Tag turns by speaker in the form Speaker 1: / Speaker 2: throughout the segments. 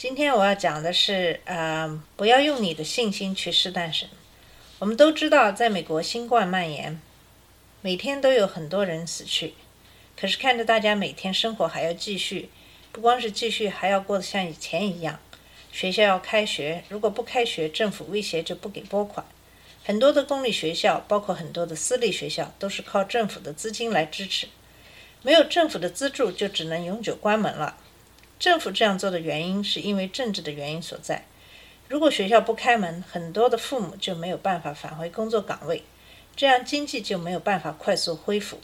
Speaker 1: 今天我要讲的是，呃，不要用你的信心去试探神。我们都知道，在美国新冠蔓延，每天都有很多人死去。可是看着大家每天生活还要继续，不光是继续，还要过得像以前一样。学校要开学，如果不开学，政府威胁就不给拨款。很多的公立学校，包括很多的私立学校，都是靠政府的资金来支持。没有政府的资助，就只能永久关门了。政府这样做的原因，是因为政治的原因所在。如果学校不开门，很多的父母就没有办法返回工作岗位，这样经济就没有办法快速恢复。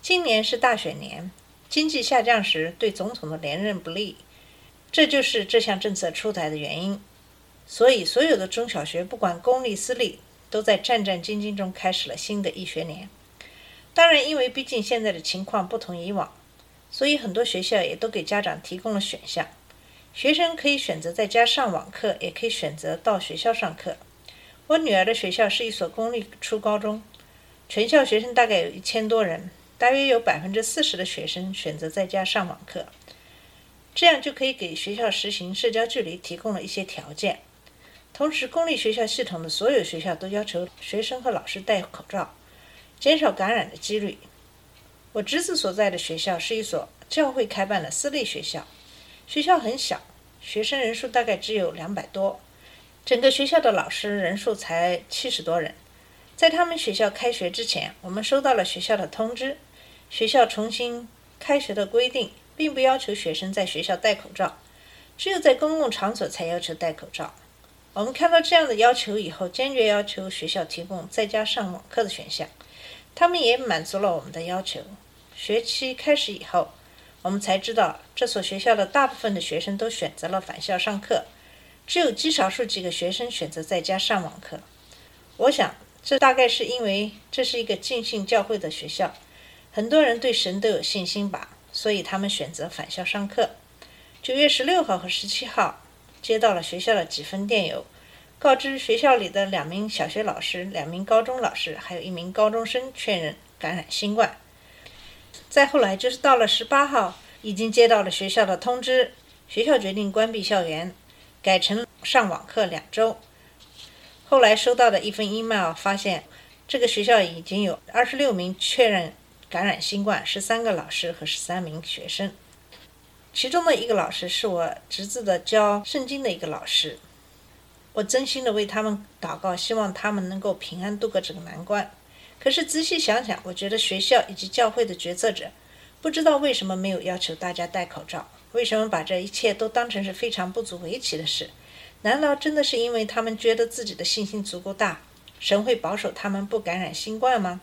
Speaker 1: 今年是大选年，经济下降时对总统的连任不利，这就是这项政策出台的原因。所以，所有的中小学，不管公立私立，都在战战兢兢中开始了新的一学年。当然，因为毕竟现在的情况不同以往，所以很多学校也都给家长提供了选项。学生可以选择在家上网课，也可以选择到学校上课。我女儿的学校是一所公立初高中，全校学生大概有一千多人，大约有百分之四十的学生选择在家上网课，这样就可以给学校实行社交距离提供了一些条件。同时，公立学校系统的所有学校都要求学生和老师戴口罩，减少感染的几率。我侄子所在的学校是一所教会开办的私立学校，学校很小，学生人数大概只有两百多，整个学校的老师人数才七十多人。在他们学校开学之前，我们收到了学校的通知，学校重新开学的规定，并不要求学生在学校戴口罩，只有在公共场所才要求戴口罩。我们看到这样的要求以后，坚决要求学校提供在家上网课的选项。他们也满足了我们的要求。学期开始以后，我们才知道这所学校的大部分的学生都选择了返校上课，只有极少数几个学生选择在家上网课。我想，这大概是因为这是一个浸信教会的学校，很多人对神都有信心吧，所以他们选择返校上课。九月十六号和十七号。接到了学校的几封电邮，告知学校里的两名小学老师、两名高中老师，还有一名高中生确认感染新冠。再后来就是到了十八号，已经接到了学校的通知，学校决定关闭校园，改成上网课两周。后来收到的一份 email 发现，这个学校已经有二十六名确认感染新冠，十三个老师和十三名学生。其中的一个老师是我侄子的教圣经的一个老师，我真心的为他们祷告，希望他们能够平安度过这个难关。可是仔细想想，我觉得学校以及教会的决策者不知道为什么没有要求大家戴口罩，为什么把这一切都当成是非常不足为奇的事？难道真的是因为他们觉得自己的信心足够大，神会保守他们不感染新冠吗？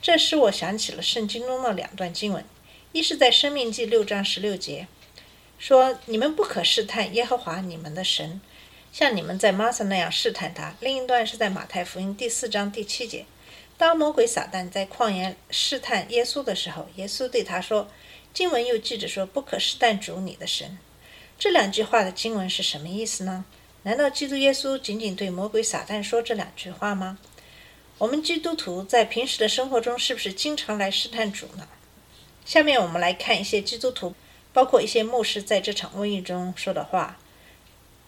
Speaker 1: 这使我想起了圣经中的两段经文。一是在《生命记》六章十六节，说：“你们不可试探耶和华你们的神，像你们在玛撒那样试探他。”另一段是在马太福音第四章第七节，当魔鬼撒旦在旷野试探耶稣的时候，耶稣对他说：“经文又记着说，不可试探主你的神。”这两句话的经文是什么意思呢？难道基督耶稣仅仅对魔鬼撒旦说这两句话吗？我们基督徒在平时的生活中是不是经常来试探主呢？下面我们来看一些基督徒，包括一些牧师在这场瘟疫中说的话，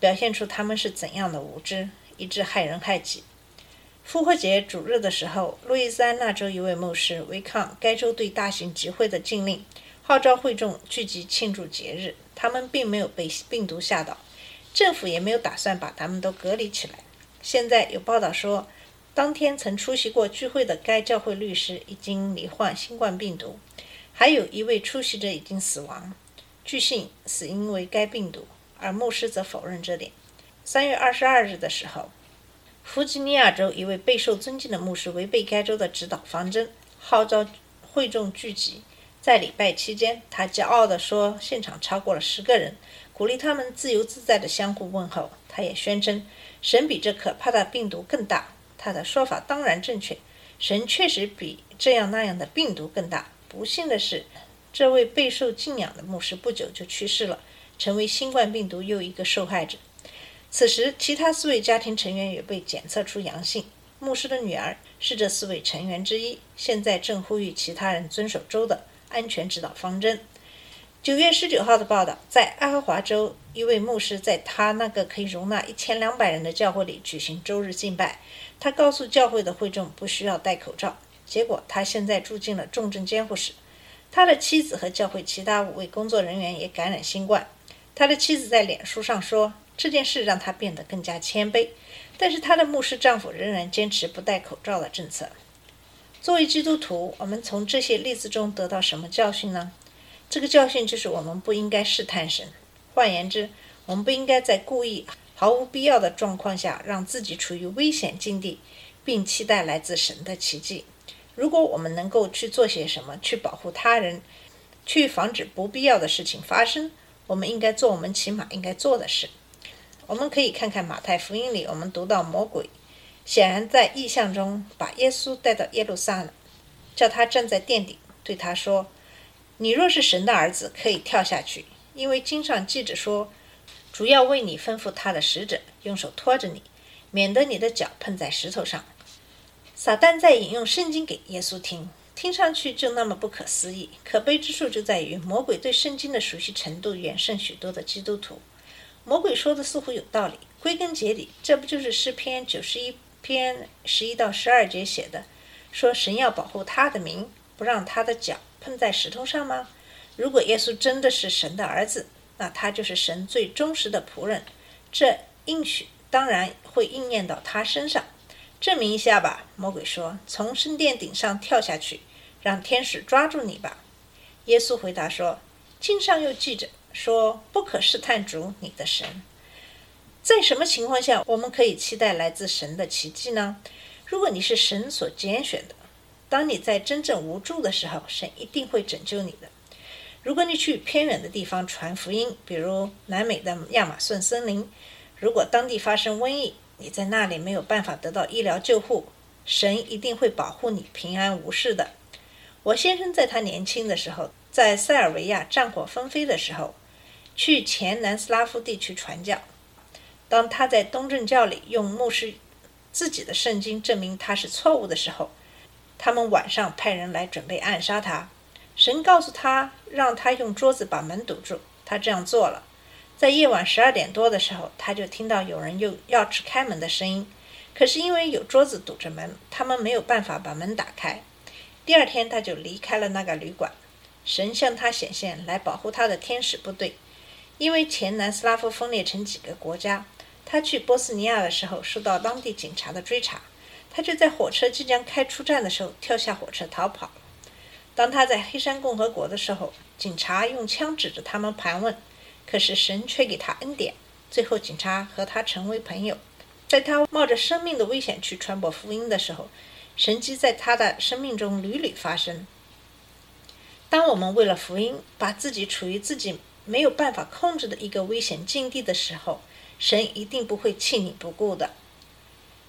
Speaker 1: 表现出他们是怎样的无知，以致害人害己。复活节主日的时候，路易斯安那州一位牧师违抗该州对大型集会的禁令，号召会众聚集庆祝节日。他们并没有被病毒吓倒，政府也没有打算把他们都隔离起来。现在有报道说，当天曾出席过聚会的该教会律师已经罹患新冠病毒。还有一位出席者已经死亡，据信死因为该病毒，而牧师则否认这点。三月二十二日的时候，弗吉尼亚州一位备受尊敬的牧师违背该州的指导方针，号召会众聚集，在礼拜期间，他骄傲地说，现场超过了十个人，鼓励他们自由自在地相互问候。他也宣称，神比这可怕的病毒更大。他的说法当然正确，神确实比这样那样的病毒更大。不幸的是，这位备受敬仰的牧师不久就去世了，成为新冠病毒又一个受害者。此时，其他四位家庭成员也被检测出阳性。牧师的女儿是这四位成员之一，现在正呼吁其他人遵守州的安全指导方针。九月十九号的报道，在爱荷华州，一位牧师在他那个可以容纳一千两百人的教会里举行周日敬拜。他告诉教会的会众不需要戴口罩，结果他现在住进了重症监护室。他的妻子和教会其他五位工作人员也感染新冠。他的妻子在脸书上说，这件事让他变得更加谦卑。但是她的牧师丈夫仍然坚持不戴口罩的政策。作为基督徒，我们从这些例子中得到什么教训呢？这个教训就是我们不应该试探神。换言之，我们不应该在故意、毫无必要的状况下让自己处于危险境地，并期待来自神的奇迹。如果我们能够去做些什么去保护他人，去防止不必要的事情发生，我们应该做我们起码应该做的事。我们可以看看马太福音里，我们读到魔鬼显然在意象中把耶稣带到耶路撒冷，叫他站在殿顶，对他说：“你若是神的儿子，可以跳下去，因为经上记着说，主要为你吩咐他的使者用手托着你，免得你的脚碰在石头上。”撒旦在引用圣经给耶稣听，听上去就那么不可思议。可悲之处就在于，魔鬼对圣经的熟悉程度远胜许多的基督徒。魔鬼说的似乎有道理，归根结底，这不就是诗篇九十一篇十一到十二节写的，说神要保护他的名，不让他的脚碰在石头上吗？如果耶稣真的是神的儿子，那他就是神最忠实的仆人，这应许当然会应验到他身上。证明一下吧，魔鬼说：“从圣殿顶上跳下去，让天使抓住你吧。”耶稣回答说：“经上又记着。”说不可试探主你的神，在什么情况下我们可以期待来自神的奇迹呢？如果你是神所拣选的，当你在真正无助的时候，神一定会拯救你的。如果你去偏远的地方传福音，比如南美的亚马逊森林，如果当地发生瘟疫，你在那里没有办法得到医疗救护，神一定会保护你平安无事的。我先生在他年轻的时候。在塞尔维亚战火纷飞的时候，去前南斯拉夫地区传教。当他在东正教里用牧师自己的圣经证明他是错误的时候，他们晚上派人来准备暗杀他。神告诉他，让他用桌子把门堵住。他这样做了。在夜晚十二点多的时候，他就听到有人用钥匙开门的声音。可是因为有桌子堵着门，他们没有办法把门打开。第二天，他就离开了那个旅馆。神向他显现来保护他的天使部队，因为前南斯拉夫分裂成几个国家，他去波斯尼亚的时候受到当地警察的追查，他就在火车即将开出站的时候跳下火车逃跑。当他在黑山共和国的时候，警察用枪指着他们盘问，可是神却给他恩典，最后警察和他成为朋友。在他冒着生命的危险去传播福音的时候，神迹在他的生命中屡屡发生。当我们为了福音，把自己处于自己没有办法控制的一个危险境地的时候，神一定不会弃你不顾的。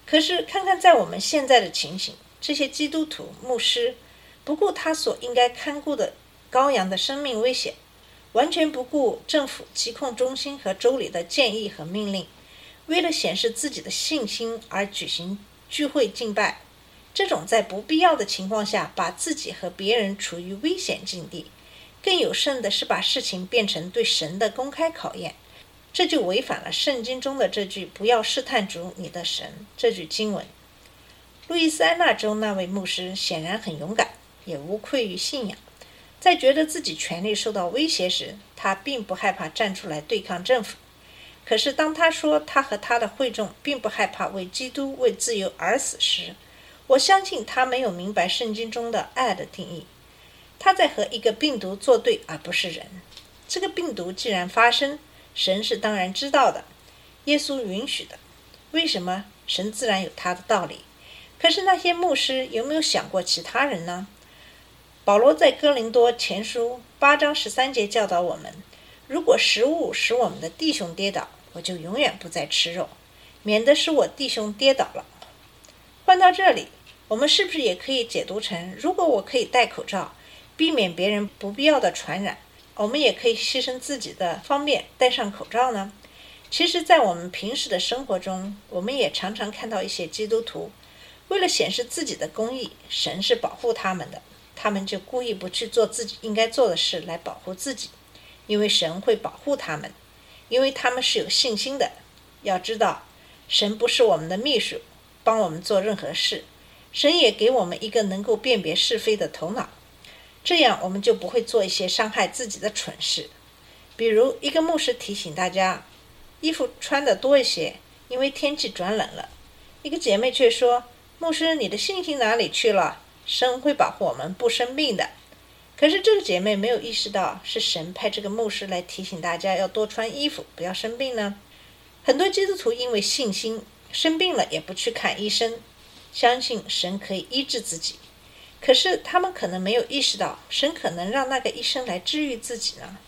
Speaker 1: 可是，看看在我们现在的情形，这些基督徒牧师不顾他所应该看顾的羔羊的生命危险，完全不顾政府疾控中心和州里的建议和命令，为了显示自己的信心而举行聚会敬拜。这种在不必要的情况下把自己和别人处于危险境地，更有甚的是把事情变成对神的公开考验，这就违反了圣经中的这句“不要试探主你的神”这句经文。路易斯安那州那位牧师显然很勇敢，也无愧于信仰。在觉得自己权利受到威胁时，他并不害怕站出来对抗政府。可是当他说他和他的会众并不害怕为基督、为自由而死时，我相信他没有明白圣经中的爱的定义，他在和一个病毒作对，而不是人。这个病毒既然发生，神是当然知道的，耶稣允许的。为什么？神自然有他的道理。可是那些牧师有没有想过其他人呢？保罗在哥林多前书八章十三节教导我们：如果食物使我们的弟兄跌倒，我就永远不再吃肉，免得使我弟兄跌倒了。换到这里，我们是不是也可以解读成：如果我可以戴口罩，避免别人不必要的传染，我们也可以牺牲自己的方便戴上口罩呢？其实，在我们平时的生活中，我们也常常看到一些基督徒，为了显示自己的公义，神是保护他们的，他们就故意不去做自己应该做的事来保护自己，因为神会保护他们。因为他们是有信心的，要知道，神不是我们的秘书，帮我们做任何事。神也给我们一个能够辨别是非的头脑，这样我们就不会做一些伤害自己的蠢事。比如，一个牧师提醒大家，衣服穿的多一些，因为天气转冷了。一个姐妹却说：“牧师，你的信心哪里去了？神会保护我们不生病的。”可是这个姐妹没有意识到，是神派这个牧师来提醒大家要多穿衣服，不要生病呢。很多基督徒因为信心生病了也不去看医生，相信神可以医治自己。可是他们可能没有意识到，神可能让那个医生来治愈自己呢。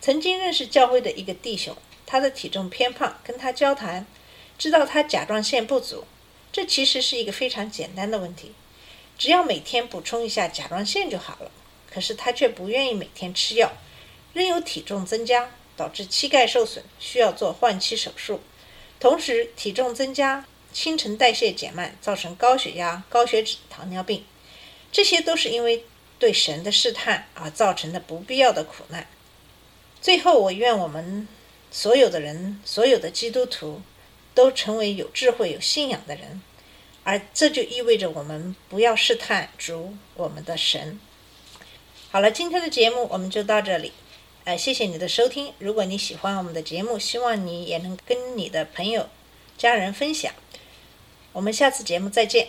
Speaker 1: 曾经认识教会的一个弟兄，他的体重偏胖，跟他交谈，知道他甲状腺不足，这其实是一个非常简单的问题，只要每天补充一下甲状腺就好了。可是他却不愿意每天吃药，仍有体重增加，导致膝盖受损，需要做换膝手术。同时，体重增加，新陈代谢减慢，造成高血压、高血脂、糖尿病。这些都是因为对神的试探而造成的不必要的苦难。最后，我愿我们所有的人，所有的基督徒，都成为有智慧、有信仰的人，而这就意味着我们不要试探主我们的神。好了，今天的节目我们就到这里，呃，谢谢你的收听。如果你喜欢我们的节目，希望你也能跟你的朋友、家人分享。我们下次节目再见。